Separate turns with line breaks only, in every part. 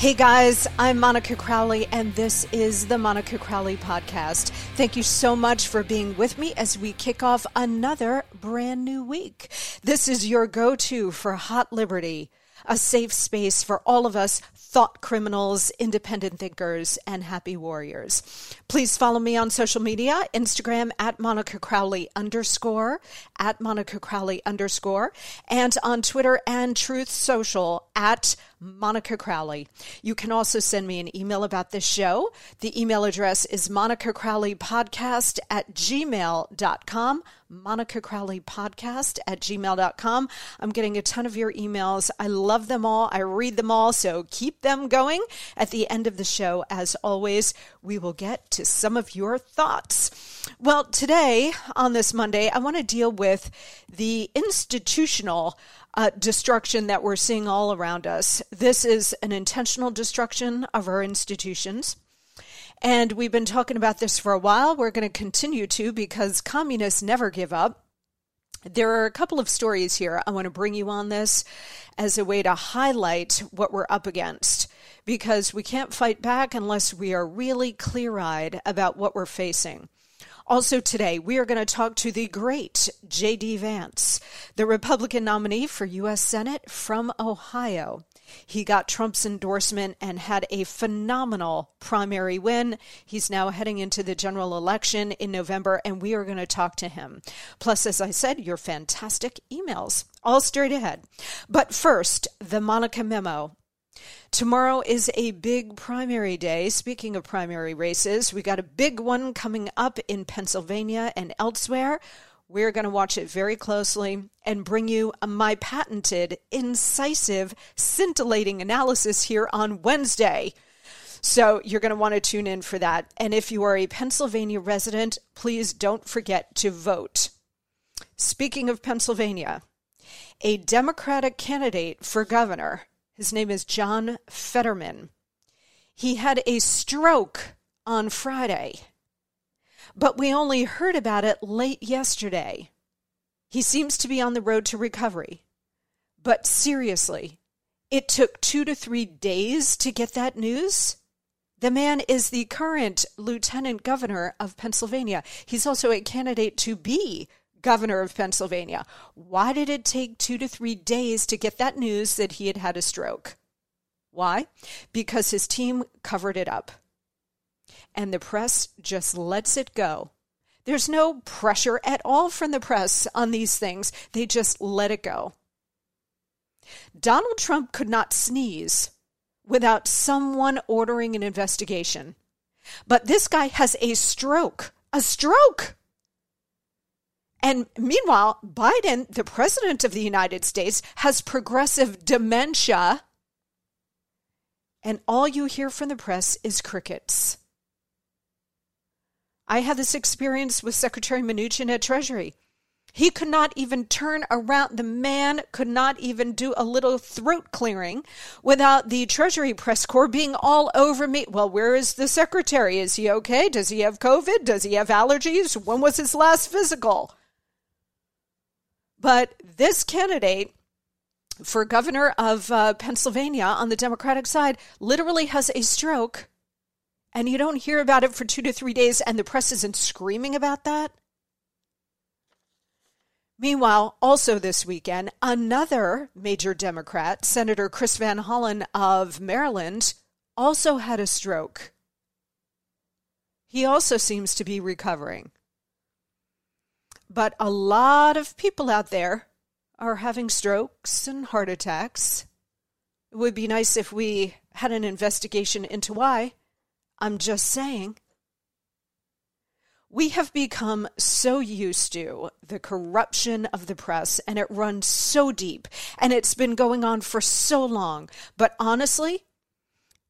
Hey guys, I'm Monica Crowley, and this is the Monica Crowley Podcast. Thank you so much for being with me as we kick off another brand new week. This is your go to for Hot Liberty, a safe space for all of us thought criminals, independent thinkers, and happy warriors. Please follow me on social media Instagram at Monica Crowley underscore, at Monica Crowley underscore, and on Twitter and Truth Social at Monica Crowley. You can also send me an email about this show. The email address is Monica Crowley Podcast at gmail.com. Monica Crowley Podcast at gmail.com. I'm getting a ton of your emails. I love them all. I read them all. So keep them going. At the end of the show, as always, we will get to some of your thoughts. Well, today on this Monday, I want to deal with the institutional uh, destruction that we're seeing all around us. This is an intentional destruction of our institutions. And we've been talking about this for a while. We're going to continue to because communists never give up. There are a couple of stories here. I want to bring you on this as a way to highlight what we're up against because we can't fight back unless we are really clear eyed about what we're facing. Also, today, we are going to talk to the great J.D. Vance, the Republican nominee for U.S. Senate from Ohio. He got Trump's endorsement and had a phenomenal primary win. He's now heading into the general election in November, and we are going to talk to him. Plus, as I said, your fantastic emails, all straight ahead. But first, the Monica memo. Tomorrow is a big primary day. Speaking of primary races, we got a big one coming up in Pennsylvania and elsewhere. We're going to watch it very closely and bring you my patented, incisive, scintillating analysis here on Wednesday. So you're going to want to tune in for that. And if you are a Pennsylvania resident, please don't forget to vote. Speaking of Pennsylvania, a Democratic candidate for governor his name is John Fetterman. He had a stroke on Friday, but we only heard about it late yesterday. He seems to be on the road to recovery. But seriously, it took two to three days to get that news? The man is the current lieutenant governor of Pennsylvania. He's also a candidate to be governor of Pennsylvania. Why did it take two to three days to get that news that he had had a stroke? Why? Because his team covered it up. And the press just lets it go. There's no pressure at all from the press on these things. They just let it go. Donald Trump could not sneeze without someone ordering an investigation. But this guy has a stroke. A stroke! And meanwhile, Biden, the president of the United States, has progressive dementia. And all you hear from the press is crickets. I had this experience with Secretary Mnuchin at Treasury. He could not even turn around. The man could not even do a little throat clearing without the Treasury press corps being all over me. Well, where is the secretary? Is he okay? Does he have COVID? Does he have allergies? When was his last physical? But this candidate for governor of uh, Pennsylvania on the Democratic side literally has a stroke, and you don't hear about it for two to three days, and the press isn't screaming about that. Meanwhile, also this weekend, another major Democrat, Senator Chris Van Hollen of Maryland, also had a stroke. He also seems to be recovering. But a lot of people out there are having strokes and heart attacks. It would be nice if we had an investigation into why. I'm just saying. We have become so used to the corruption of the press, and it runs so deep, and it's been going on for so long. But honestly,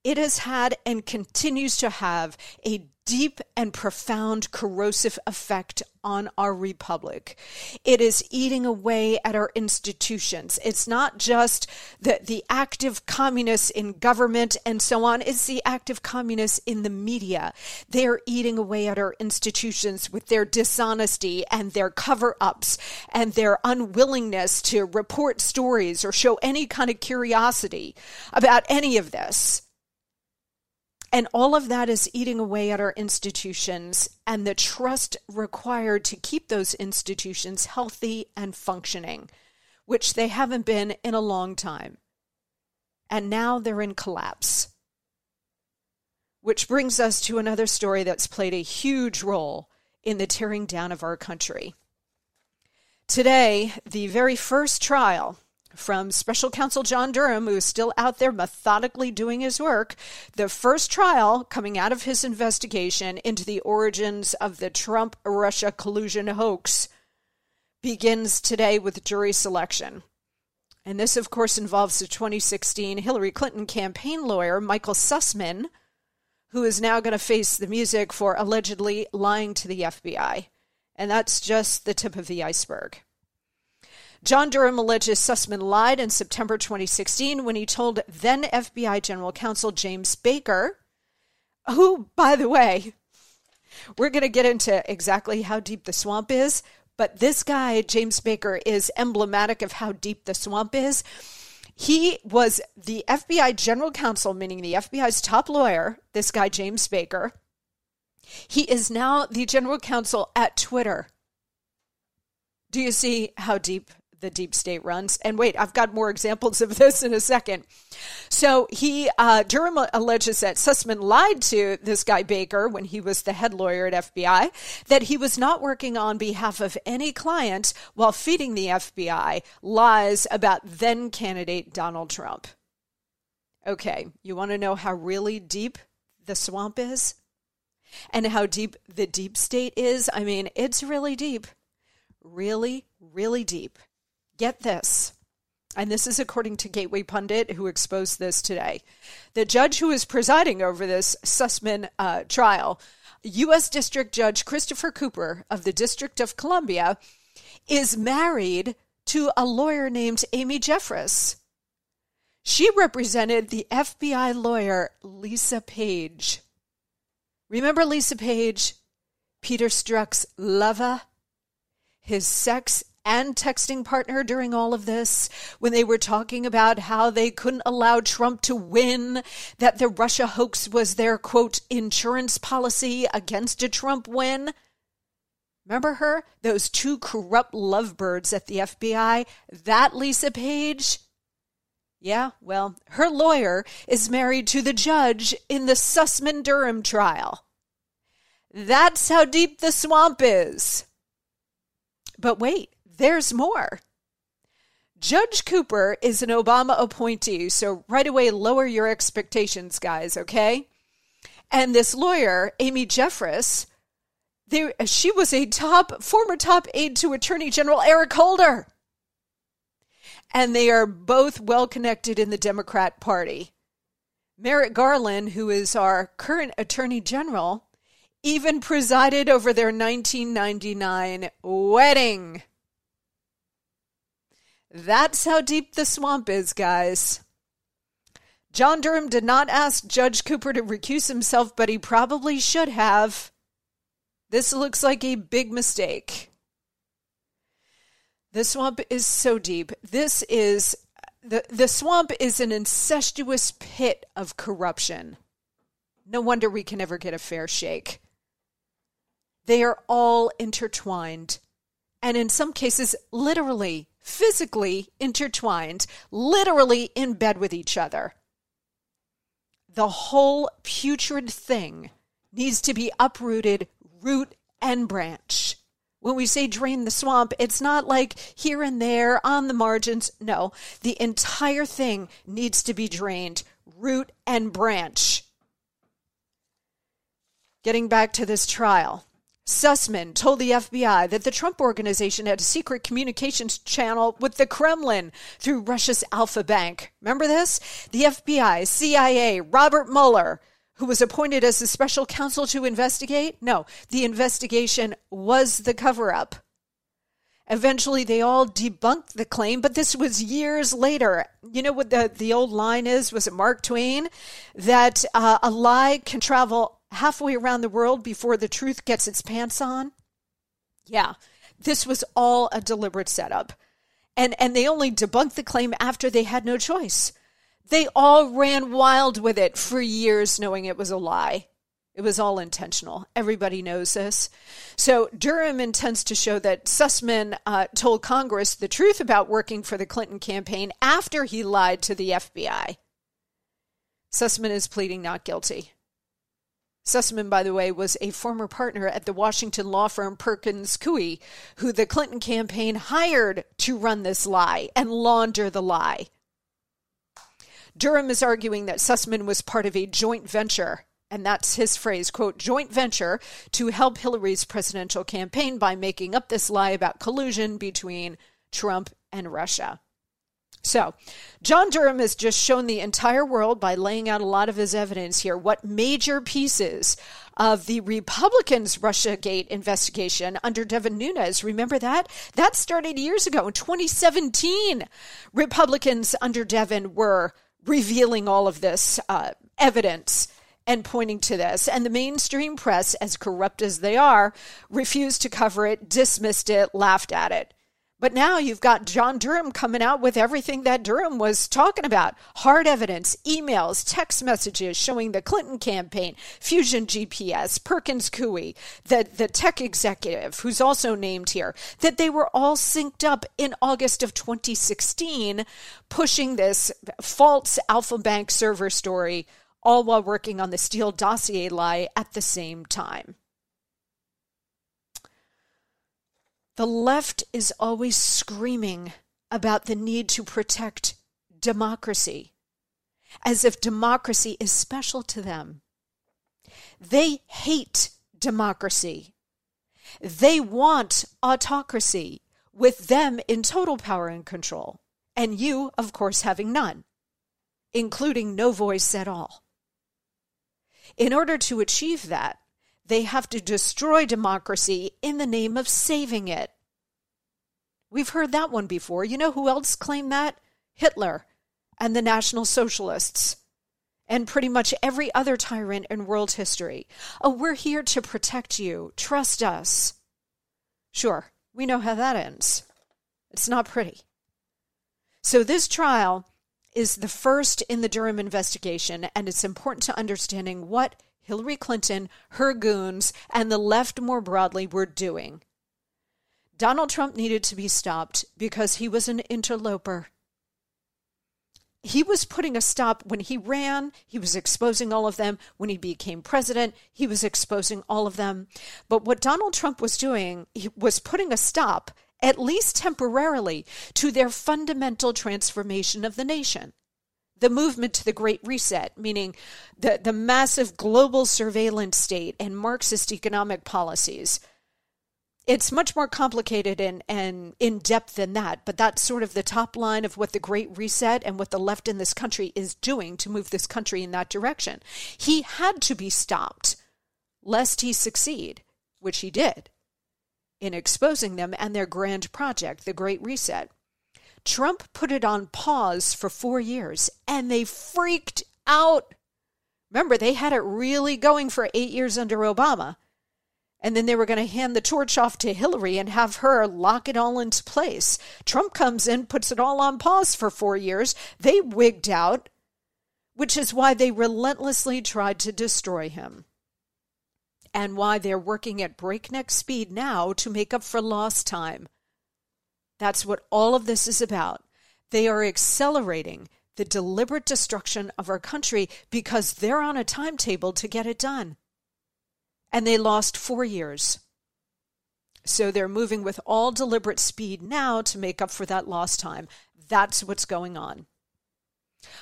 it has had and continues to have a deep and profound corrosive effect on our republic. It is eating away at our institutions. It's not just the, the active communists in government and so on, it's the active communists in the media. They're eating away at our institutions with their dishonesty and their cover ups and their unwillingness to report stories or show any kind of curiosity about any of this. And all of that is eating away at our institutions and the trust required to keep those institutions healthy and functioning, which they haven't been in a long time. And now they're in collapse. Which brings us to another story that's played a huge role in the tearing down of our country. Today, the very first trial from special counsel John Durham, who is still out there methodically doing his work, the first trial coming out of his investigation into the origins of the Trump Russia collusion hoax begins today with jury selection. And this, of course, involves the 2016 Hillary Clinton campaign lawyer, Michael Sussmann, who is now going to face the music for allegedly lying to the FBI. And that's just the tip of the iceberg. John Durham alleges Sussmann lied in September 2016 when he told then FBI General Counsel James Baker, who, by the way, we're going to get into exactly how deep the swamp is, but this guy, James Baker, is emblematic of how deep the swamp is. He was the FBI general counsel, meaning the FBI's top lawyer, this guy, James Baker. He is now the general counsel at Twitter. Do you see how deep the deep state runs. And wait, I've got more examples of this in a second. So he, uh, Durham alleges that Sussmann lied to this guy Baker when he was the head lawyer at FBI, that he was not working on behalf of any client while feeding the FBI lies about then candidate Donald Trump. Okay, you want to know how really deep the swamp is? And how deep the deep state is? I mean, it's really deep. Really, really deep. Get this. And this is according to Gateway Pundit, who exposed this today. The judge who is presiding over this Sussmann uh, trial, U.S. District Judge Christopher Cooper of the District of Columbia, is married to a lawyer named Amy Jeffress. She represented the FBI lawyer Lisa Page. Remember Lisa Page, Peter Strzok's lover? His sex and texting partner during all of this when they were talking about how they couldn't allow Trump to win, that the Russia hoax was their quote insurance policy against a Trump win. Remember her? Those two corrupt lovebirds at the FBI? That Lisa Page? Yeah, well, her lawyer is married to the judge in the Sussmann Durham trial. That's how deep the swamp is. But wait, there's more. Judge Cooper is an Obama appointee, so right away lower your expectations, guys, okay? And this lawyer, Amy Jeffress, she was a top former top aide to Attorney General Eric Holder. And they are both well connected in the Democrat Party. Merrick Garland, who is our current Attorney General, even presided over their 1999 wedding. That's how deep the swamp is, guys. John Durham did not ask Judge Cooper to recuse himself, but he probably should have. This looks like a big mistake. The swamp is so deep. This is the, the swamp is an incestuous pit of corruption. No wonder we can never get a fair shake. They are all intertwined, and in some cases, literally, physically intertwined, literally in bed with each other. The whole putrid thing needs to be uprooted root and branch. When we say drain the swamp, it's not like here and there on the margins. No, the entire thing needs to be drained root and branch. Getting back to this trial. Sussmann told the FBI that the Trump organization had a secret communications channel with the Kremlin through Russia's Alfa Bank. Remember this? The FBI, CIA, Robert Mueller, who was appointed as the special counsel to investigate? No, the investigation was the cover up. Eventually, they all debunked the claim, but this was years later. You know what the, the old line is? Was it Mark Twain? That uh, a lie can travel halfway around the world before the truth gets its pants on? Yeah, this was all a deliberate setup. And, and they only debunked the claim after they had no choice. They all ran wild with it for years, knowing it was a lie. It was all intentional. Everybody knows this. So Durham intends to show that Sussmann uh, told Congress the truth about working for the Clinton campaign after he lied to the FBI. Sussmann is pleading not guilty. Sussmann, by the way, was a former partner at the Washington law firm Perkins Coie, who the Clinton campaign hired to run this lie and launder the lie. Durham is arguing that Sussmann was part of a joint venture, and that's his phrase, quote, joint venture to help Hillary's presidential campaign by making up this lie about collusion between Trump and Russia. So, John Durham has just shown the entire world by laying out a lot of his evidence here what major pieces of the Republicans' Russiagate investigation under Devin Nunes. Remember that? That started years ago in 2017. Republicans under Devin were revealing all of this uh, evidence and pointing to this. And the mainstream press, as corrupt as they are, refused to cover it, dismissed it, laughed at it. But now you've got John Durham coming out with everything that Durham was talking about hard evidence, emails, text messages showing the Clinton campaign, Fusion GPS, Perkins Coie, the, the tech executive who's also named here, that they were all synced up in August of 2016, pushing this false Alfa Bank server story, all while working on the Steele dossier lie at the same time. The left is always screaming about the need to protect democracy, as if democracy is special to them. They hate democracy. They want autocracy, with them in total power and control, and you, of course, having none, including no voice at all. In order to achieve that, they have to destroy democracy in the name of saving it. We've heard that one before. You know who else claimed that? Hitler and the National Socialists and pretty much every other tyrant in world history. Oh, we're here to protect you. Trust us. Sure, we know how that ends. It's not pretty. So, this trial is the first in the Durham investigation, and it's important to understanding what Hillary Clinton, her goons, and the left more broadly were doing. Donald Trump needed to be stopped because he was an interloper. he was putting a stop when he ran, he was exposing all of them. When he became president, he was exposing all of them. But what Donald Trump was doing was putting a stop, at least temporarily, to their fundamental transformation of the nation. The movement to the Great Reset, meaning the, the massive global surveillance state and Marxist economic policies it's much more complicated and, and in depth than that, but that's sort of the top line of what the Great Reset and what the left in this country is doing to move this country in that direction. He had to be stopped lest he succeed, which he did, in exposing them and their grand project, the Great Reset. Trump put it on pause for four years and they freaked out. Remember, they had it really going for eight years under Obama and then they were going to hand the torch off to Hillary and have her lock it all into place. Trump comes in, puts it all on pause for four years. They wigged out, which is why they relentlessly tried to destroy him. And why they're working at breakneck speed now to make up for lost time. That's what all of this is about. They are accelerating the deliberate destruction of our country because they're on a timetable to get it done and they lost four years. So they're moving with all deliberate speed now to make up for that lost time. That's what's going on.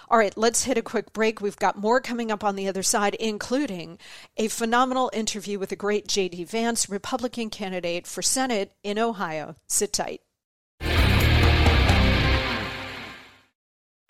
All right, let's hit a quick break. We've got more coming up on the other side, including a phenomenal interview with the great J.D. Vance, Republican candidate for Senate in Ohio. Sit tight.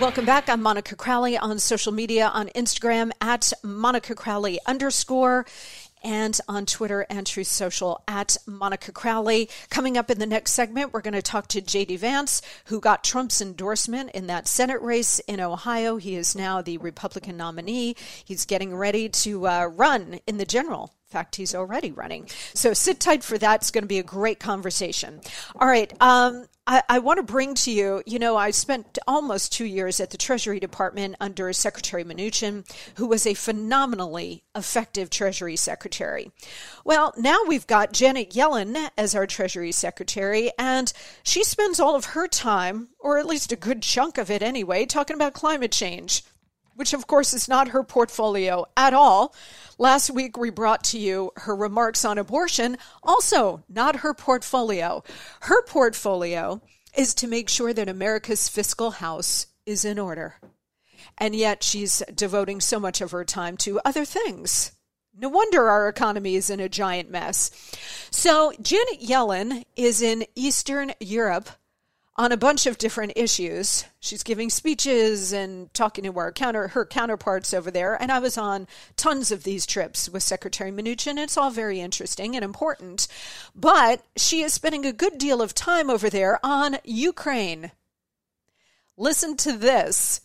Welcome back. I'm Monica Crowley on social media on Instagram at Monica Crowley underscore and on Twitter and Truth Social at Monica Crowley. Coming up in the next segment, we're going to talk to J.D. Vance, who got Trump's endorsement in that Senate race in Ohio. He is now the Republican nominee. He's getting ready to uh, run in the general fact, he's already running. So sit tight for that. It's going to be a great conversation. All right. Um, I, I, want to bring to you, you know, I spent almost two years at the Treasury Department under Secretary Mnuchin, who was a phenomenally effective Treasury Secretary. Well, now we've got Janet Yellen as our Treasury Secretary, and she spends all of her time, or at least a good chunk of it anyway, talking about climate change which of course is not her portfolio at all. Last week we brought to you her remarks on abortion, also not her portfolio. Her portfolio is to make sure that America's fiscal house is in order. And yet she's devoting so much of her time to other things. No wonder our economy is in a giant mess. So, Janet Yellen is in Eastern Europe on a bunch of different issues. She's giving speeches and talking to our counter her counterparts over there. And I was on tons of these trips with Secretary Mnuchin. It's all very interesting and important. But she is spending a good deal of time over there on Ukraine. Listen to this.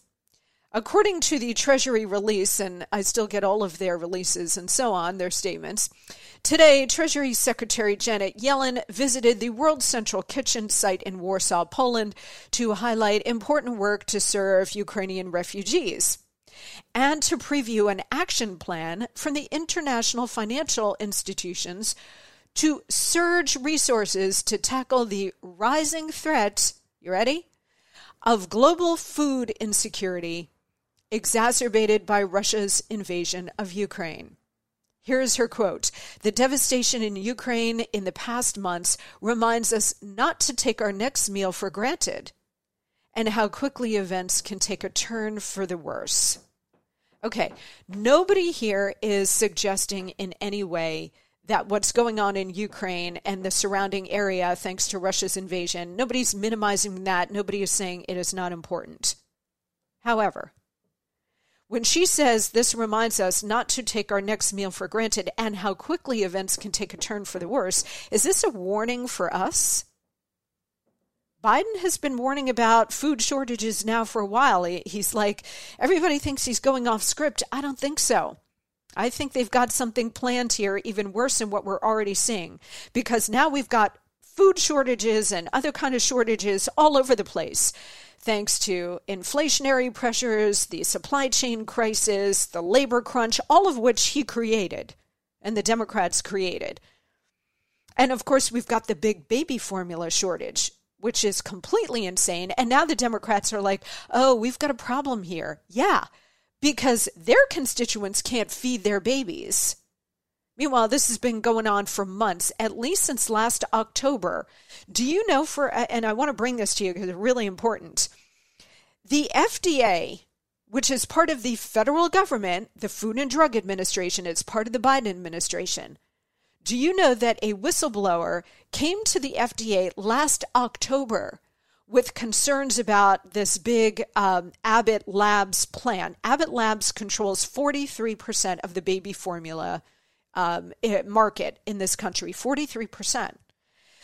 According to the Treasury release, and I still get all of their releases and so on, their statements, today Treasury Secretary Janet Yellen visited the World Central Kitchen site in Warsaw, Poland, to highlight important work to serve Ukrainian refugees and to preview an action plan from the international financial institutions to surge resources to tackle the rising threat, you ready? Of global food insecurity exacerbated by Russia's invasion of Ukraine. Here's her quote The devastation in Ukraine in the past months reminds us not to take our next meal for granted and how quickly events can take a turn for the worse. Okay, nobody here is suggesting in any way that what's going on in Ukraine and the surrounding area, thanks to Russia's invasion, nobody's minimizing that. Nobody is saying it is not important. However, when she says this reminds us not to take our next meal for granted and how quickly events can take a turn for the worse, is this a warning for us? Biden has been warning about food shortages now for a while. He's like, everybody thinks he's going off script. I don't think so. I think they've got something planned here, even worse than what we're already seeing, because now we've got food shortages and other kind of shortages all over the place thanks to inflationary pressures, the supply chain crisis, the labor crunch, all of which he created and the Democrats created. And of course, we've got the big baby formula shortage, which is completely insane. And now the Democrats are like, oh, we've got a problem here. Yeah, because their constituents can't feed their babies. Meanwhile, this has been going on for months, at least since last October. Do you know for, and I want to bring this to you because it's really important. The FDA, which is part of the federal government, the Food and Drug Administration, it's part of the Biden administration. Do you know that a whistleblower came to the FDA last October with concerns about this big um, Abbott Labs plan. Abbott Labs controls 43% of the baby formula um, eh, market in this country, 43%.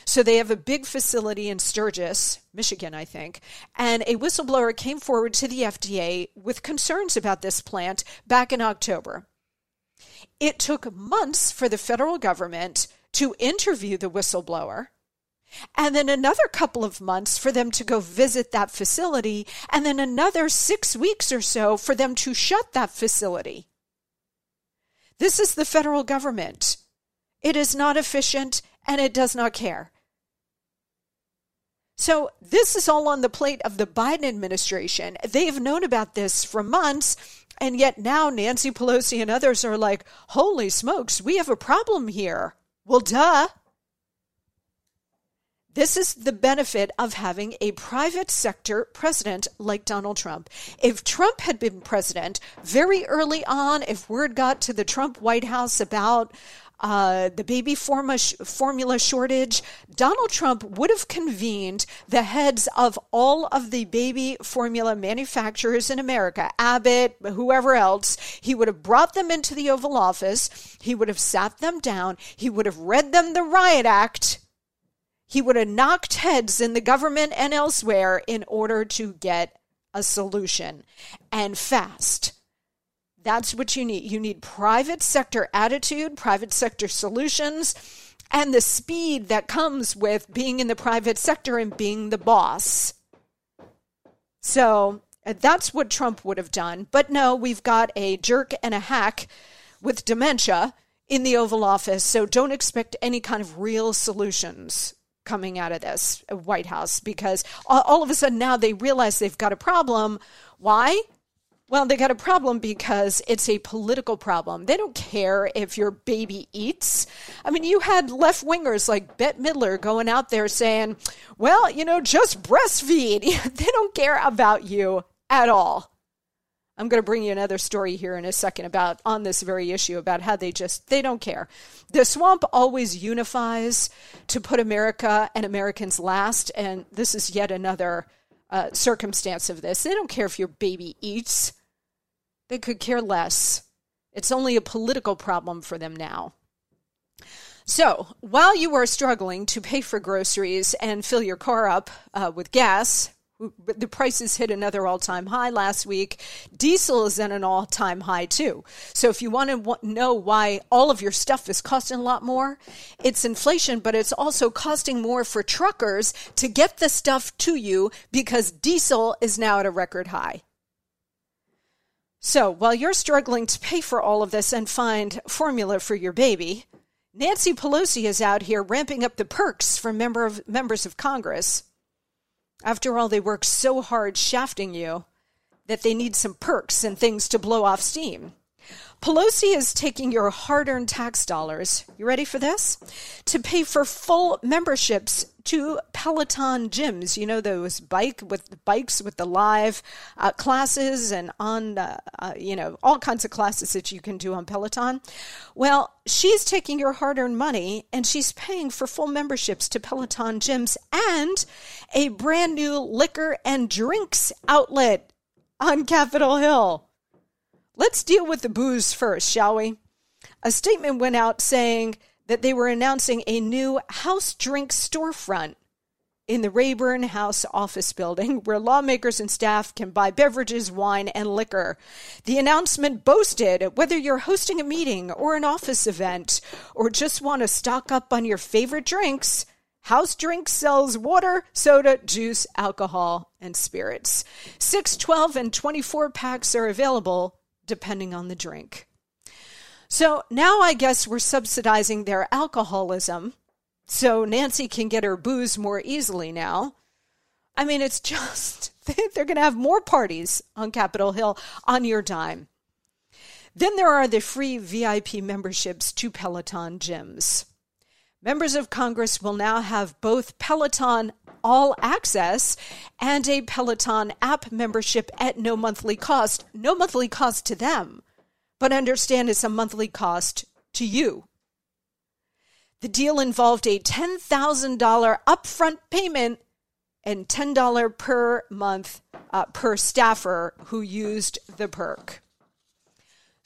So they have a big facility in Sturgis, Michigan, I think, and a whistleblower came forward to the FDA with concerns about this plant back in October. It took months for the federal government to interview the whistleblower and then another couple of months for them to go visit that facility, and then another six weeks or so for them to shut that facility. This is the federal government. It is not efficient and it does not care. So, this is all on the plate of the Biden administration. They've known about this for months, and yet now Nancy Pelosi and others are like, holy smokes, we have a problem here. Well, duh. This is the benefit of having a private sector president like Donald Trump. If Trump had been president very early on, if word got to the Trump White House about uh, the baby formula shortage, Donald Trump would have convened the heads of all of the baby formula manufacturers in America, Abbott, whoever else. He would have brought them into the Oval Office. He would have sat them down. He would have read them the Riot Act he would have knocked heads in the government and elsewhere in order to get a solution and fast. That's what you need. You need private sector attitude, private sector solutions, and the speed that comes with being in the private sector and being the boss. So uh, that's what Trump would have done. But no, we've got a jerk and a hack with dementia in the Oval Office. So don't expect any kind of real solutions coming out of this White House because all, of a sudden now they realize they've got a problem. Why? Well, they got a problem because it's a political problem. They don't care if your baby eats. I mean, you had left wingers like Bette Midler going out there saying, well, you know, just breastfeed. they don't care about you at all. I'm going to bring you another story here in a second about on this very issue about how they just they don't care. The swamp always unifies to put America and Americans last, and this is yet another uh, circumstance of this. They don't care if your baby eats; they could care less. It's only a political problem for them now. So, while you are struggling to pay for groceries and fill your car up uh, with gas, the prices hit another all time high last week. Diesel is at an all time high too. So if you want to know why all of your stuff is costing a lot more, it's inflation, but it's also costing more for truckers to get the stuff to you because diesel is now at a record high. So while you're struggling to pay for all of this and find formula for your baby, Nancy Pelosi is out here ramping up the perks for member of, members of Congress. After all, they work so hard shafting you that they need some perks and things to blow off steam. Pelosi is taking your hard earned tax dollars, you ready for this? To pay for full memberships to Peloton gyms. You know, those bike with bikes with the live uh, classes and on, uh, uh, you know, all kinds of classes that you can do on Peloton. Well, she's taking your hard earned money and she's paying for full memberships to Peloton gyms and a brand new liquor and drinks outlet on Capitol Hill. Let's deal with the booze first, shall we? A statement went out saying that they were announcing a new house drink storefront in the Rayburn House office building where lawmakers and staff can buy beverages, wine, and liquor. The announcement boasted whether you're hosting a meeting or an office event or just want to stock up on your favorite drinks, House Drink sells water, soda, juice, alcohol, and spirits. 6, 12, and 24 packs are available depending on the drink. So now I guess we're subsidizing their alcoholism so Nancy can get her booze more easily now. I mean, it's just, they're going to have more parties on Capitol Hill on your dime. Then there are the free VIP memberships to Peloton gyms. Members of Congress will now have both Peloton All Access and a Peloton app membership at no monthly cost. No monthly cost to them, but understand it's a monthly cost to you. The deal involved a $10,000 upfront payment and $10 per month uh, per staffer who used the perk.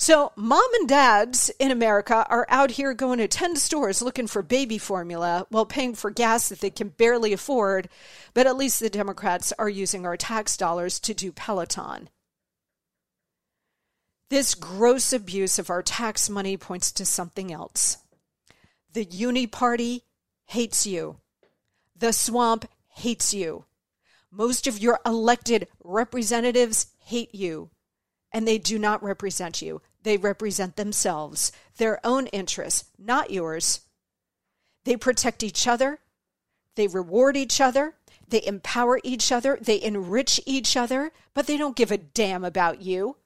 So, mom and dads in America are out here going to 10 stores looking for baby formula while paying for gas that they can barely afford, but at least the Democrats are using our tax dollars to do Peloton. This gross abuse of our tax money points to something else. The Uni Party hates you. The swamp hates you. Most of your elected representatives hate you, and they do not represent you. They represent themselves, their own interests, not yours. They protect each other. They reward each other. They empower each other. They enrich each other, but they don't give a damn about you.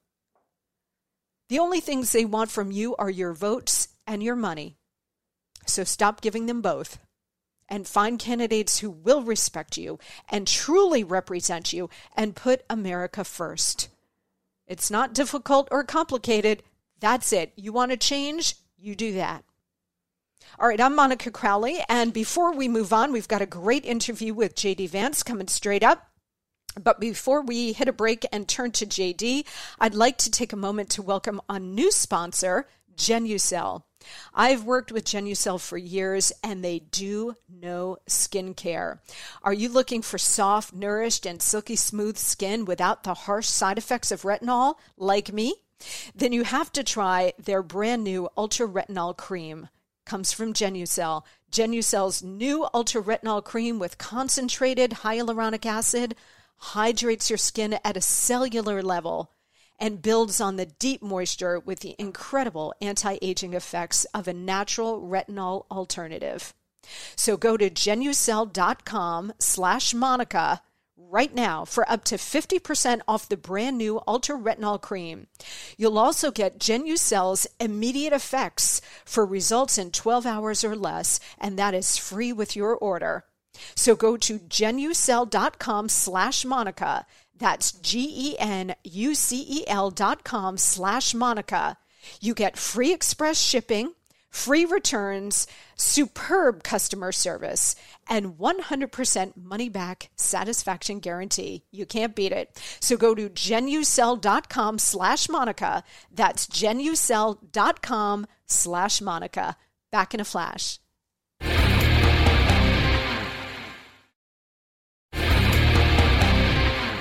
The only things they want from you are your votes and your money. So stop giving them both and find candidates who will respect you and truly represent you and put America first. It's not difficult or complicated. That's it. You want to change? You do that. All right, I'm Monica Crowley. And before we move on, we've got a great interview with JD Vance coming straight up. But before we hit a break and turn to JD, I'd like to take a moment to welcome a new sponsor, Genucel. I've worked with Genucel for years and they do know skincare. Are you looking for soft, nourished, and silky smooth skin without the harsh side effects of retinol, like me? Then you have to try their brand new Ultra Retinol Cream. Comes from Genucel. Genucel's new Ultra Retinol Cream with concentrated hyaluronic acid hydrates your skin at a cellular level and builds on the deep moisture with the incredible anti aging effects of a natural retinol alternative. So go to genucel.com slash Monica right now for up to 50% off the brand new Ultra Retinol Cream. You'll also get Genucel's immediate effects for results in 12 hours or less, and that is free with your order. So go to genucel.com slash Monica that's G-E-N-U-C-E-L dot com slash Monica. You get free express shipping, free returns, superb customer service, and 100% money back satisfaction guarantee. You can't beat it. So go to genucel.com slash Monica. That's genucel.com slash Monica. Back in a flash.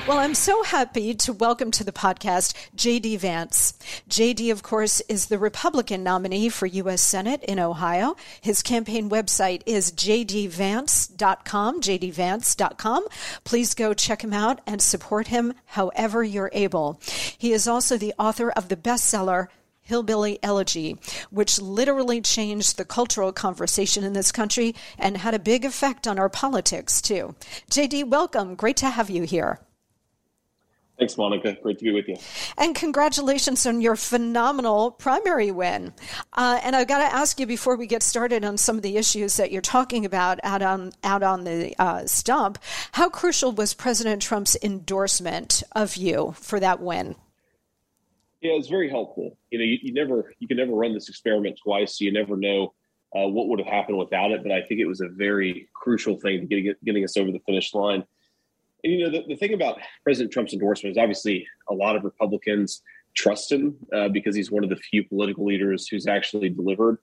Well, I'm so happy to welcome to the podcast J.D. Vance. J.D., of course, is the Republican nominee for U.S. Senate in Ohio. His campaign website is jdvance.com, jdvance.com. Please go check him out and support him however you're able. He is also the author of the bestseller, Hillbilly Elegy, which literally changed the cultural conversation in this country and had a big effect on our politics, too. JD, welcome. Great to have you here.
Thanks, Monica. Great to be with you.
And congratulations on your phenomenal primary win. Uh, and I've got to ask you before we get started on some of the issues that you're talking about out on out on the uh, stump. How crucial was President Trump's endorsement of you for that win?
Yeah, it's very helpful. You know, you, you, never you can never run this experiment twice, so you never know uh, what would have happened without it. But I think it was a very crucial thing to getting getting us over the finish line. And you know, the, the thing about President Trump's endorsement is obviously a lot of Republicans trust him uh, because he's one of the few political leaders who's actually delivered.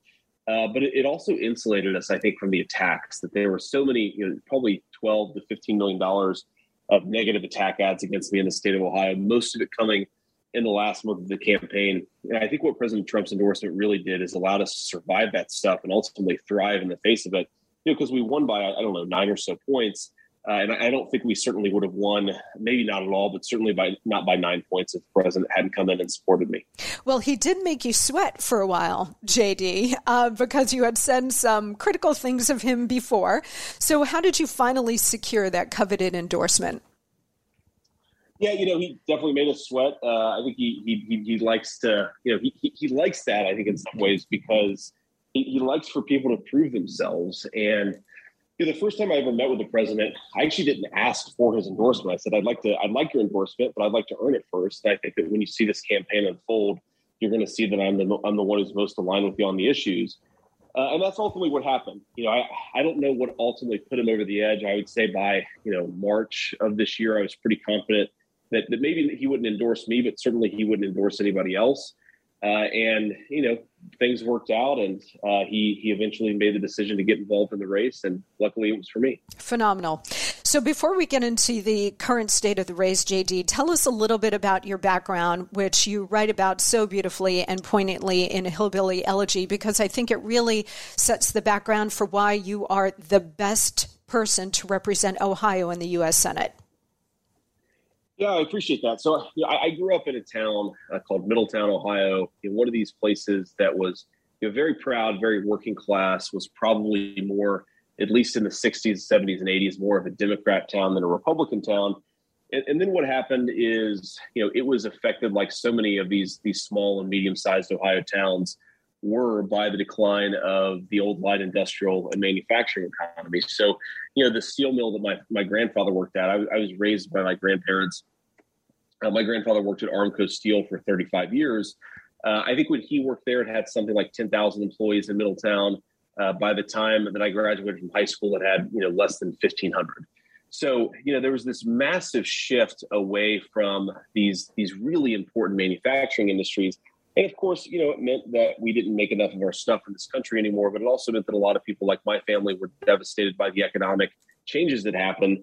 Uh, but it, it, also insulated us, I think, from the attacks. That there were so many, you know, probably twelve to fifteen million dollars of negative attack ads against me in the state of Ohio. Most of it coming in the last month of the campaign. And I think what President Trump's endorsement really did is allowed us to survive that stuff and ultimately thrive in the face of it. You know, because we won by I don't know nine or so points, uh, and I don't think we certainly would have won, maybe not at all, but certainly by not by nine points if the president hadn't come in and supported me.
Well, he did make you sweat for a while, JD, uh, because you had said some critical things of him before. So, how did you finally secure that coveted endorsement?
Yeah, you know, he definitely made us sweat. Uh, I think he, he he likes to, you know, he, he, he likes that. I think in some ways because he, he likes for people to prove themselves and know, the first time I ever met with the president, I actually didn't ask for his endorsement. I said, "I'd like to, I'd like your endorsement, but I'd like to earn it first. And I think that when you see this campaign unfold, you're going to see that I'm the, I'm the one who's most aligned with you on the issues. Uh, and that's ultimately what happened. You know, I, I don't know what ultimately put him over the edge. I would say by you know March of this year, I was pretty confident that, that maybe he wouldn't endorse me, but certainly he wouldn't endorse anybody else. Uh, and you know things worked out, and uh, he he eventually made the decision to get involved in the race, and luckily it was for me.
Phenomenal. So before we get into the current state of the race, JD, tell us a little bit about your background, which you write about so beautifully and poignantly in a Hillbilly Elegy, because I think it really sets the background for why you are the best person to represent Ohio in the U.S. Senate.
Yeah, I appreciate that. So you know, I, I, grew up in a town uh, called Middletown, Ohio. In one of these places that was you know, very proud, very working class, was probably more, at least in the 60s, 70s, and 80s, more of a Democrat town than a Republican town. And, and then what happened is, you know, it was affected like so many of these these small and medium sized Ohio towns were by the decline of the old light industrial and manufacturing economy. So, you know, the steel mill that my, my grandfather worked at, I, I was raised by my grandparents. Uh, my grandfather worked at Armco Steel for 35 years. Uh, I think when he worked there, it had something like 10,000 employees in Middletown. Uh, by the time that I graduated from high school, it had you know less than 1,500. So you know there was this massive shift away from these these really important manufacturing industries and of course, you know, it meant that we didn't make enough of our stuff in this country anymore, but it also meant that a lot of people like my family were devastated by the economic changes that happened.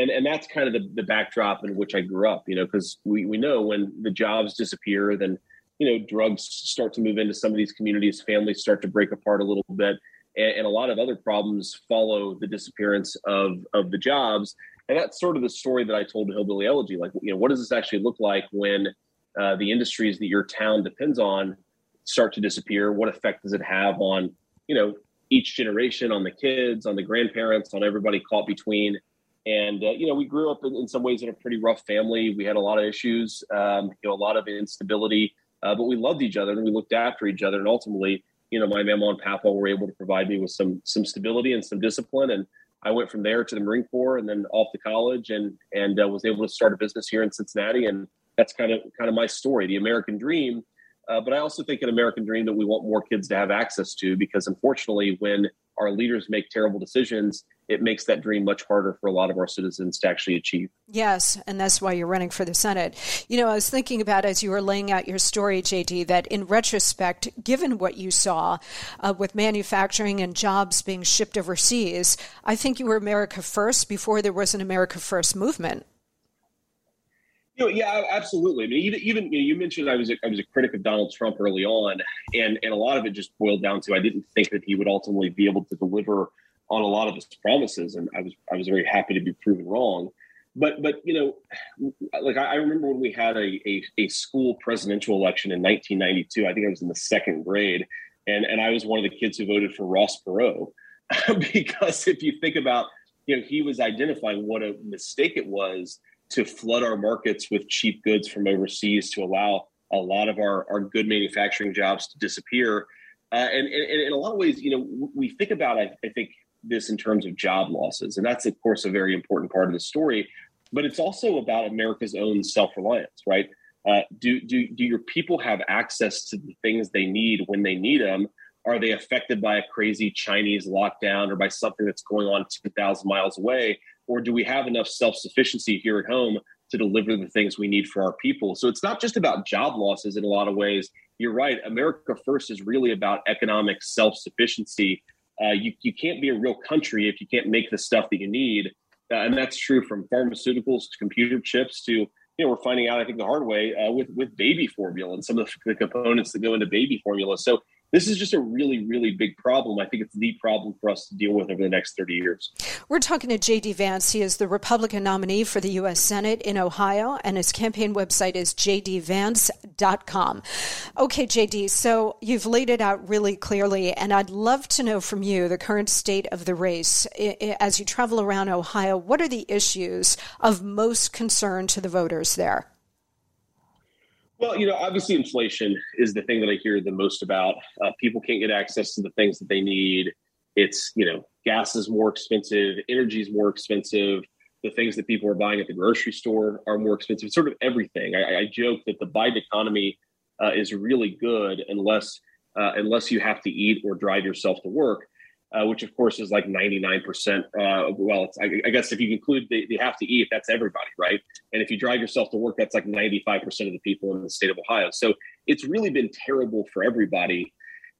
And, and that's kind of the, the backdrop in which I grew up, you know, because we, we know when the jobs disappear, then, you know, drugs start to move into some of these communities, families start to break apart a little bit, and, and a lot of other problems follow the disappearance of, of the jobs. And that's sort of the story that I told to Hillbilly Elegy. Like, you know, what does this actually look like when uh, the industries that your town depends on start to disappear what effect does it have on you know each generation on the kids on the grandparents on everybody caught between and uh, you know we grew up in, in, some ways in a pretty rough family. We had a lot of issues um, you know a lot of instability uh, but we loved each other and we looked after each other. And ultimately you know my mama and papa were able to provide me with some some stability and some discipline. And I went from there to the Marine Corps and then off to college and and uh, was able to start a business here in Cincinnati. And that's kind of kind of my story, the American dream. Uh, but I also think an American dream that we want more kids to have access to because unfortunately, when our leaders make terrible decisions, it makes that dream much harder for a lot of our citizens to actually achieve.
Yes, and that's why you're running for the Senate. You know, I was thinking about as you were laying out your story, JD, that in retrospect, given what you saw uh, with manufacturing and jobs being shipped overseas, I think you were America first before there was an America first movement.
You know, yeah, absolutely. I mean, even even you, know, you mentioned I was a, I was a critic of Donald Trump early on, and and a lot of it just boiled down to I didn't think that he would ultimately be able to deliver on a lot of his promises, and I was I was very happy to be proven wrong. But but you know, like I, I remember when we had a, a, a school presidential election in 1992. I think I was in the second grade, and and I was one of the kids who voted for Ross Perot because if you think about you know he was identifying what a mistake it was to flood our markets with cheap goods from overseas to allow a lot of our, our good manufacturing jobs to disappear. Uh, and, and, and, in a lot of ways, you know, we think about, I, I, think, this in terms of job losses. And that's, of course, a very important part of the story. But it's also about America's own self reliance, right? Uh, do, do, do your people have access to the things they need when they need them? Are they affected by a crazy Chinese lockdown or by something that's going on 2,000 miles away? Or do we have enough self sufficiency here at home to deliver the things we need for our people? So it's not just about job losses in a lot of ways. You're right. America First is really about economic self sufficiency. Uh, you, you can't be a real country if you can't make the stuff that you need. Uh, and that's true from pharmaceuticals to computer chips to you know, we're finding out, I think, the hard way uh, with with baby formula and some of the components that go into baby formula. So this is just a really, really big problem. I think it's the problem for us to deal with over the next 30 years.
We're talking to J.D. Vance. He is the Republican nominee for the U.S. Senate in Ohio, and his campaign website is jdvance.com. Okay, J.D., so you've laid it out really clearly, and I'd love to know from you the current state of the race. As you travel around Ohio, what are the issues of most concern to the voters there?
Well, you know, obviously inflation is the thing that I hear the most about. Uh, people can't get access to the things that they need. It's, you know, gas is more expensive, energy is more expensive. The things that people are buying at the grocery store are more expensive. It's sort of everything. I, I joke that the Biden economy uh, is really good unless uh, unless you have to eat or drive yourself to work uh, which of course is like 99%. Uh, well, I, I, guess if you include the, the have to eat, that's everybody, right? And if you drive yourself to work, that's like 95% of the people in the state of Ohio. So it's really been terrible for everybody.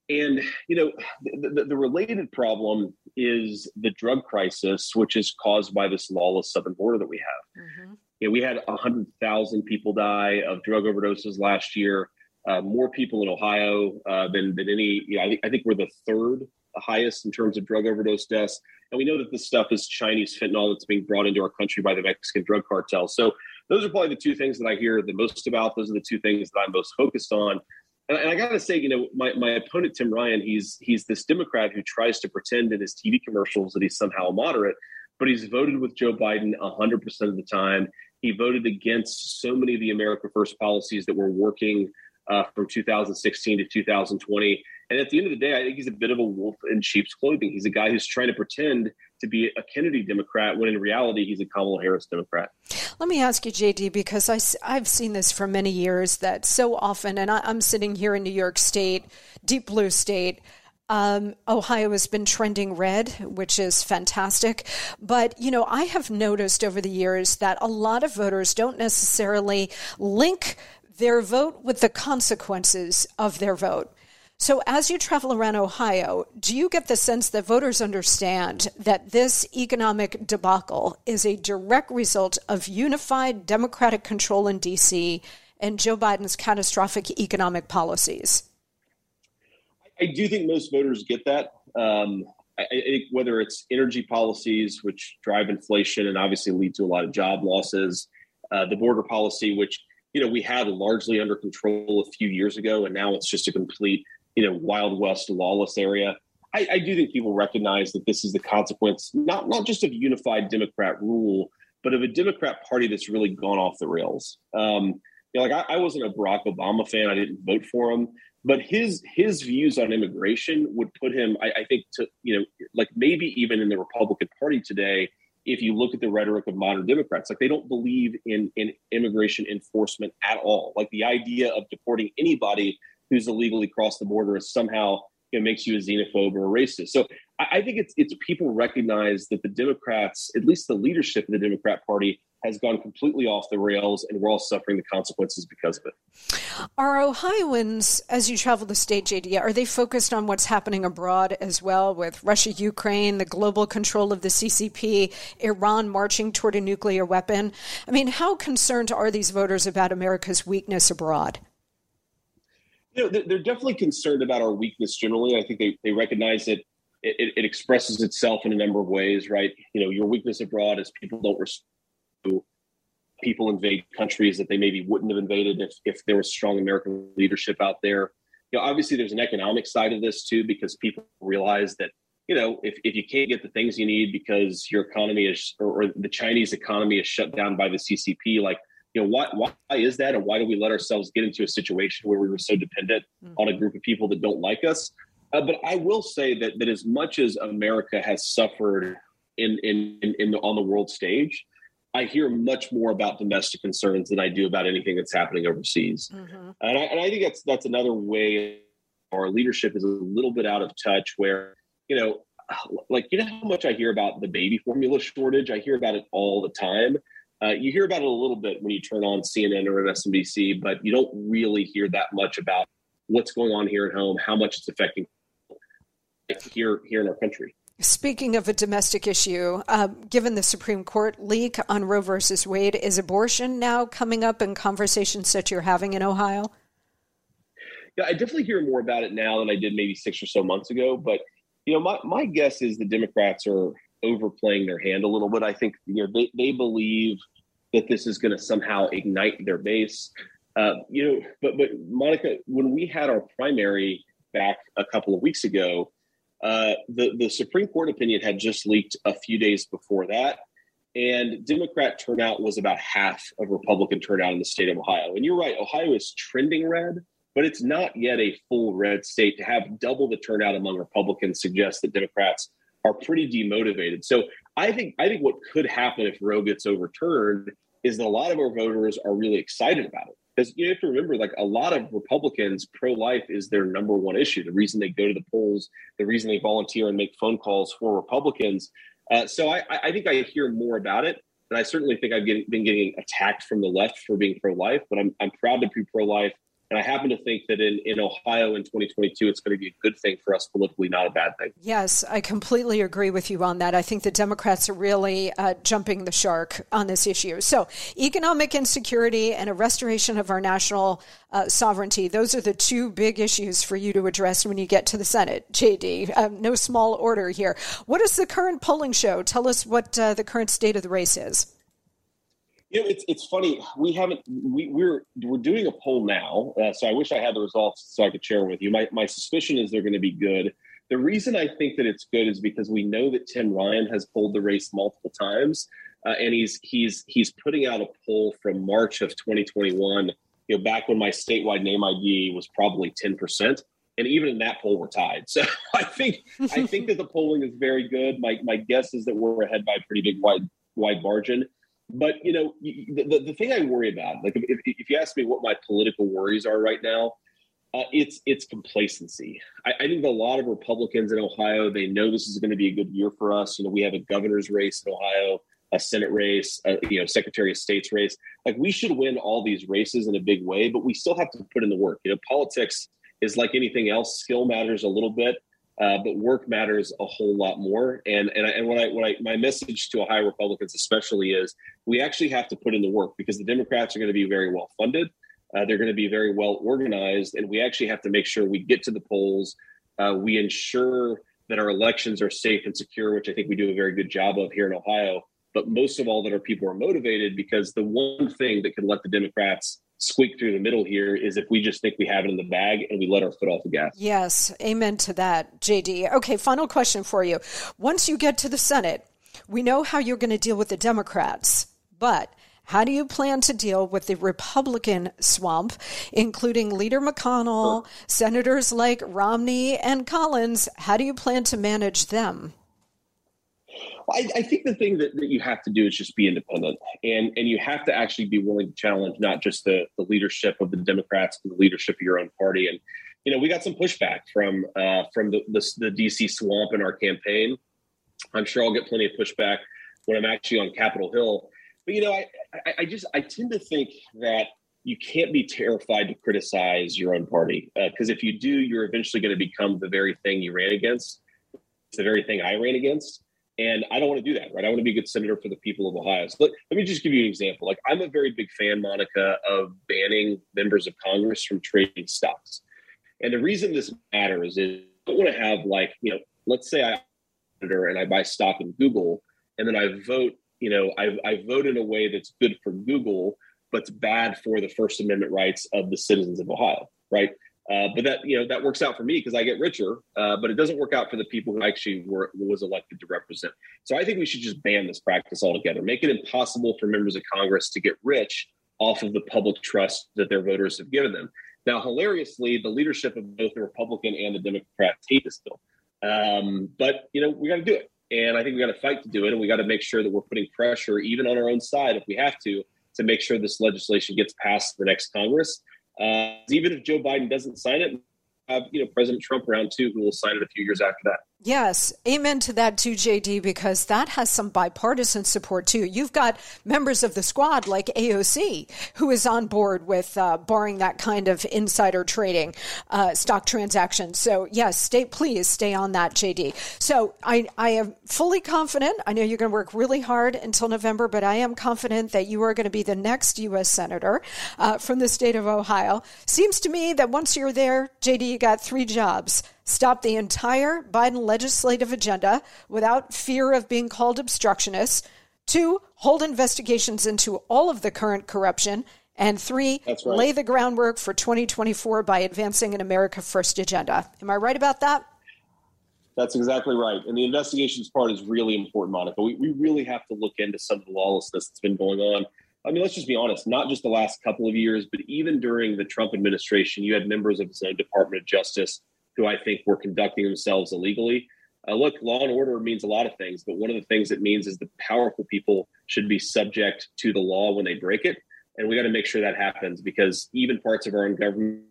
And, you know, the, the, the related problem is the drug crisis, which is caused by this lawless southern border that we have. Mm-hmm. You know, we had 100,000 people die of drug overdoses last year. Uh, more people in Ohio uh, than than any. You know, I, think, I think we're the third the highest in terms of drug overdose deaths. And we know that this stuff is Chinese fentanyl that's being brought into our country by the Mexican drug cartel. So those are probably the two things that I hear the most about. Those are the two things that I'm most focused on. And, and I got to say, you know, my, my opponent Tim Ryan, he's he's this Democrat who tries to pretend in his TV commercials that he's somehow moderate, but he's voted with Joe Biden 100% of the time. He voted against so many of the America First policies that were working uh, from 2016 to 2020. And at the end of the day, I think he's a bit of a wolf in sheep's clothing. He's a guy who's trying to pretend to be a Kennedy Democrat when in reality he's a Kamala Harris Democrat.
Let me ask you, JD, because I, I've seen this for many years that so often, and I, am sitting here in New York State, deep blue state. Um, Ohio has been trending red, which is fantastic. But, you know, I have noticed over the years that a lot of voters don't necessarily link their vote with the consequences of their vote. So, as you travel around Ohio, do you get the sense that voters understand that this economic debacle is a direct result of unified Democratic control in D.C. and Joe Biden's catastrophic economic policies?
I do think most voters get that. Um, I, I think whether it's energy policies, which drive inflation and obviously lead to a lot of job losses, uh, the border policy, which you know we had largely under control a few years ago, and now it's just a complete you know wild west lawless area. I, I do think people recognize that this is the consequence not not just of unified Democrat rule, but of a Democrat Party that's really gone off the rails. Um, you know, like I, I, wasn't a Barack Obama fan; I didn't vote for him, but his his views on immigration would put him, I, I think, to you know, like maybe even in the Republican Party today. If you look at the rhetoric of modern Democrats, like they don't believe in in immigration enforcement at all. Like the idea of deporting anybody who's illegally crossed the border is somehow it makes you a xenophobe or a racist. So I think it's it's people recognize that the Democrats, at least the leadership of the Democrat Party, has gone completely off the rails, and we're all suffering the consequences because of it.
Are Ohioans, as you travel the state, JD, are they focused on what's happening abroad as well with Russia, Ukraine, the global control of the CCP, Iran marching toward a nuclear weapon? I mean, how concerned are these voters about America's weakness abroad?
You know, they're definitely concerned about our weakness generally. I think they, they recognize that it, it, expresses itself in a number of ways, right? You know, your weakness abroad is people don't respect people invade countries that they maybe wouldn't have invaded if, if there was strong American leadership out there. You know, obviously there's an economic side of this too, because people realize that, you know, if, if you can't get the things you need because your economy is, or, or the Chinese economy is shut down by the CCP, like, you know, why, why is that? And why do we let ourselves get into a situation where we were so dependent mm-hmm. on a group of people that don't like us? Uh, but I will say that, that as much as America has suffered in, in, in, in the, on the world stage, I hear much more about domestic concerns than I do about anything that's happening overseas. Mm-hmm. And, I, and I think that's that's another way our leadership is a little bit out of touch. Where you know, like you know how much I hear about the baby formula shortage. I hear about it all the time. Uh, you hear about it a little bit when you turn on CNN or an MSNBC, but you don't really hear that much about what's going on here at home, how much it's affecting here here in our country.
Speaking of a domestic issue, uh, given the Supreme Court leak on Roe versus Wade, is abortion now coming up in conversations that you're having in Ohio?
Yeah, I definitely hear more about it now than I did maybe six or so months ago. But you know, my, my guess is the Democrats are overplaying their hand a little bit. I think you know they, they believe that this is going to somehow ignite their base. Uh, you know, but but Monica, when we had our primary back a couple of weeks ago, uh, the, the Supreme Court opinion had just leaked a few days before that, and Democrat turnout was about half of Republican turnout in the state of Ohio. And you're right, Ohio is trending red, but it's not yet a full red state. To have double the turnout among Republicans suggests that Democrats are pretty demotivated. So I think I think what could happen if Roe gets overturned is that a lot of our voters are really excited about it. Because you have to remember like a lot of republicans pro-life is their number one issue. The reason they go to the polls the reason they volunteer and make phone calls for republicans. Uh, so I, I think i hear more about it and i certainly think i've been getting attacked from the left for being pro-life but i'm, I'm proud to be pro-life and I happen to think that in, in Ohio in 2022, it's going to be a good thing for us politically, not a bad thing.
Yes, I completely agree with you on that. I think the Democrats are really uh, jumping the shark on this issue. So, economic insecurity and a restoration of our national uh, sovereignty, those are the two big issues for you to address when you get to the Senate, JD. Um, no small order here. What does the current polling show? Tell us what uh, the current state of the race is.
You know, it's it's funny. We haven't we we're we're doing a poll now, uh, so I wish I had the results so I could share with you. My my suspicion is they're going to be good. The reason I think that it's good is because we know that Tim Ryan has polled the race multiple times, uh, and he's he's he's putting out a poll from March of 2021. You know, back when my statewide name ID was probably 10 percent, and even in that poll we're tied. So I think I think that the polling is very good. My my guess is that we're ahead by a pretty big wide wide margin. But you know, the, the, the thing I worry about, like if, if you ask me what my political worries are right now, uh, it's it's complacency. I, I, think a lot of Republicans in Ohio they know this is going to be a good year for us. You know, we have a governor's race in Ohio, a Senate race, a, you know, Secretary of State's race. Like we should win all these races in a big way, but we still have to put in the work. You know, politics is like anything else. Skill matters a little bit, uh, but work matters a whole lot more. And and and what I what I my message to Ohio Republicans especially is we actually have to put in the work because the Democrats are going to be very well funded. Uh, they're going to be very well organized, and we actually have to make sure we get to the polls. Uh, we ensure that our elections are safe and secure, which I think we do a very good job of here in Ohio. But most of all, that our people are motivated because the one thing that can let the Democrats squeak through the middle here is if we just think we have it in the bag and we let our foot off the gas.
Yes, amen to that, JD. Okay, final question for you. Once you get to the Senate, we know how you're going to deal with the Democrats, but how do you plan to deal with the Republican swamp, including Leader McConnell, senators like Romney and Collins? How do you plan to manage them?
I, I, think the thing that, that you have to do is just be independent, and and you have to actually be willing to challenge not just the the leadership of the Democrats, but the leadership of your own party. And you know, we got some pushback from uh, from the, the, the DC swamp in our campaign. I'm sure I'll get plenty of pushback when I'm actually on Capitol Hill. But you know, I, I, I just I tend to think that you can't be terrified to criticize your own party because uh, if you do, you're eventually going to become the very thing you ran against. It's the very thing I ran against. And I don't want to do that, right? I want to be a good senator for the people of Ohio. So let, let me just give you an example. Like, I'm a very big fan, Monica, of banning members of Congress from trading stocks. And the reason this matters is I don't want to have, like, you know, let's say I and I buy stock in Google, and then I vote, you know, I, I vote in a way that's good for Google, but's bad for the First Amendment rights of the citizens of Ohio, right? Uh, but that you know that works out for me because I get richer, uh, but it doesn't work out for the people who actually were was elected to represent. So I think we should just ban this practice altogether, make it impossible for members of Congress to get rich off of the public trust that their voters have given them. Now, hilariously, the leadership of both the Republican and the Democrats hate this bill, um, but you know we got to do it, and I think we got to fight to do it, and we got to make sure that we're putting pressure, even on our own side, if we have to, to make sure this legislation gets passed the next Congress. Uh, even if Joe Biden doesn't sign it, have you know President Trump around too, who will sign it a few years after that.
Yes, amen to that too, JD, because that has some bipartisan support too. You've got members of the squad like AOC who is on board with uh, barring that kind of insider trading, uh, stock transactions. So yes, stay please stay on that, JD. So I I am fully confident. I know you're going to work really hard until November, but I am confident that you are going to be the next U.S. senator uh, from the state of Ohio. Seems to me that once you're there, JD, you got three jobs stop the entire Biden legislative agenda without fear of being called obstructionists. Two, hold investigations into all of the current corruption. And three, right. lay the groundwork for 2024 by advancing an America First agenda. Am I right about that?
That's exactly right. And the investigations part is really important, Monica. We, we really have to look into some of the lawlessness that's been going on. I mean, let's just be honest, not just the last couple of years, but even during the Trump administration, you had members of the Department of Justice who I think were conducting themselves illegally. Uh, look, law and order means a lot of things, but one of the things it means is the powerful people should be subject to the law when they break it. And we got to make sure that happens because even parts of our own government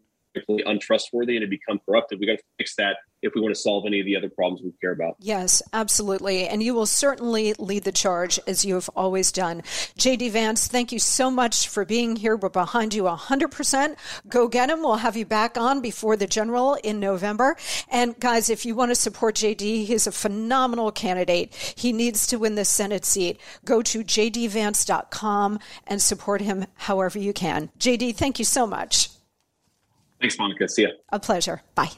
untrustworthy and to become corrupted. We got to fix that if we want to solve any of the other problems we care about.
Yes, absolutely. And you will certainly lead the charge as you have always done. JD Vance, thank you so much for being here. We're behind you 100%. Go get him. We'll have you back on before the general in November. And guys, if you want to support JD, he's a phenomenal candidate. He needs to win the Senate seat. Go to jdvance.com and support him however you can. JD, thank you so much.
Thanks, Monica. See ya.
A pleasure. Bye.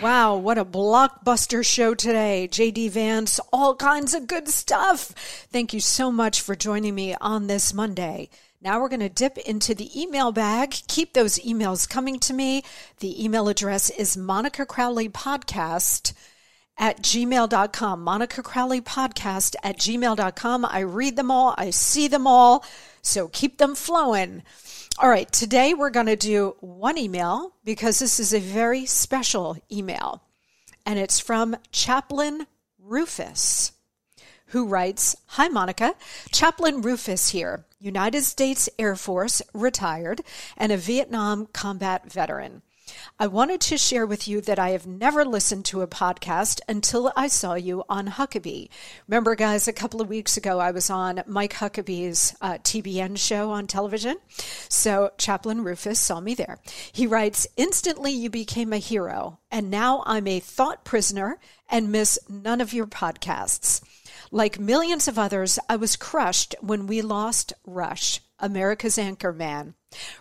Wow, what a blockbuster show today. JD Vance, all kinds of good stuff. Thank you so much for joining me on this Monday. Now we're going to dip into the email bag. Keep those emails coming to me. The email address is Monica Crowley Podcast at gmail.com. Monica Crowley Podcast at gmail.com. I read them all, I see them all, so keep them flowing. All right, today we're going to do one email because this is a very special email, and it's from Chaplain Rufus. Who writes, Hi Monica, Chaplain Rufus here, United States Air Force, retired, and a Vietnam combat veteran. I wanted to share with you that I have never listened to a podcast until I saw you on Huckabee. Remember, guys, a couple of weeks ago, I was on Mike Huckabee's uh, TBN show on television. So Chaplain Rufus saw me there. He writes, Instantly you became a hero, and now I'm a thought prisoner and miss none of your podcasts. Like millions of others, I was crushed when we lost Rush, America's anchor man.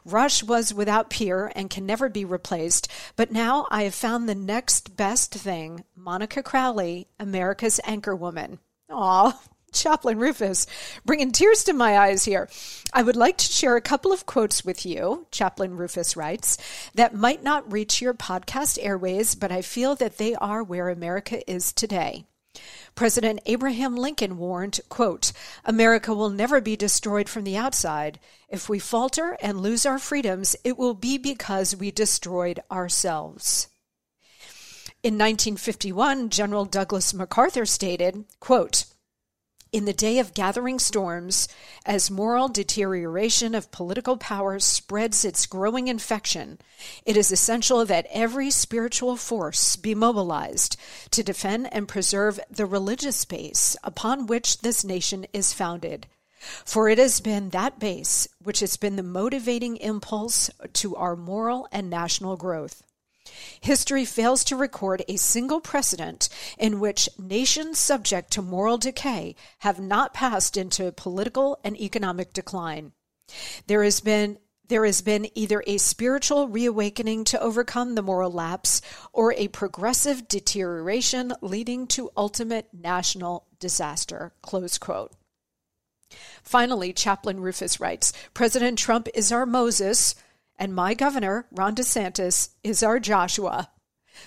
Rush was without peer and can never be replaced, but now I have found the next best thing Monica Crowley, America's anchorwoman. Aw, Chaplain Rufus, bringing tears to my eyes here. I would like to share a couple of quotes with you, Chaplain Rufus writes, that might not reach your podcast airways, but I feel that they are where America is today. President Abraham Lincoln warned, quote, America will never be destroyed from the outside. If we falter and lose our freedoms, it will be because we destroyed ourselves. In 1951, General Douglas MacArthur stated, quote, In the day of gathering storms, as moral deterioration of political power spreads its growing infection, it is essential that every spiritual force be mobilized to defend and preserve the religious base upon which this nation is founded. For it has been that base which has been the motivating impulse to our moral and national growth. History fails to record a single precedent in which nations subject to moral decay have not passed into political and economic decline. There has been there has been either a spiritual reawakening to overcome the moral lapse or a progressive deterioration leading to ultimate national disaster. Close quote. Finally, Chaplain Rufus writes President Trump is our Moses, and my governor, Ron DeSantis, is our Joshua.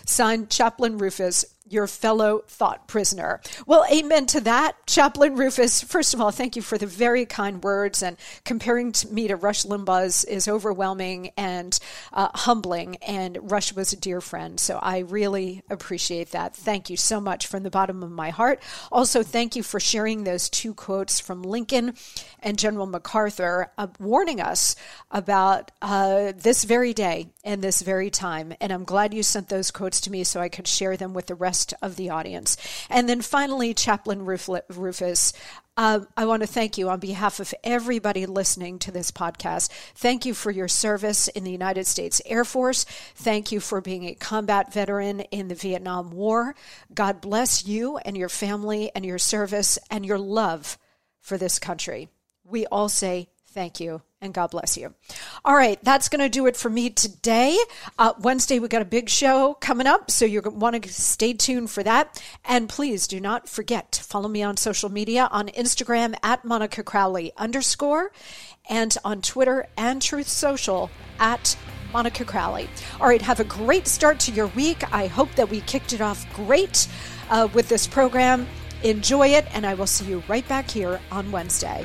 Signed, Chaplain Rufus, your fellow thought prisoner. Well, amen to that, Chaplain Rufus. First of all, thank you for the very kind words. And comparing to me to Rush Limbaugh is, overwhelming and uh, humbling. And Rush was a dear friend. So I really appreciate that. Thank you so much from the bottom of my heart. Also, thank you for sharing those two quotes from Lincoln and General MacArthur, uh, warning us about uh, this very day and this very time. And I'm glad you sent those quotes to me so I could share them with the rest rest of the audience. And then finally, Chaplain Rufus, uh, I want to thank you on behalf of everybody listening to this podcast. Thank you for your service in the United States Air Force. Thank you for being a combat veteran in the Vietnam War. God bless you and your family and your service and your love for this country. We all say thank you and God bless you. All right, that's going to do it for me today. Uh, Wednesday, we got a big show coming up, so you want to stay tuned for that. And please do not forget to follow me on social media on Instagram at Monica Crowley underscore and on Twitter and Truth Social at Monica Crowley. All right, have a great start to your week. I hope that we kicked it off great uh, with this program. Enjoy it, and I will see you right back here on Wednesday.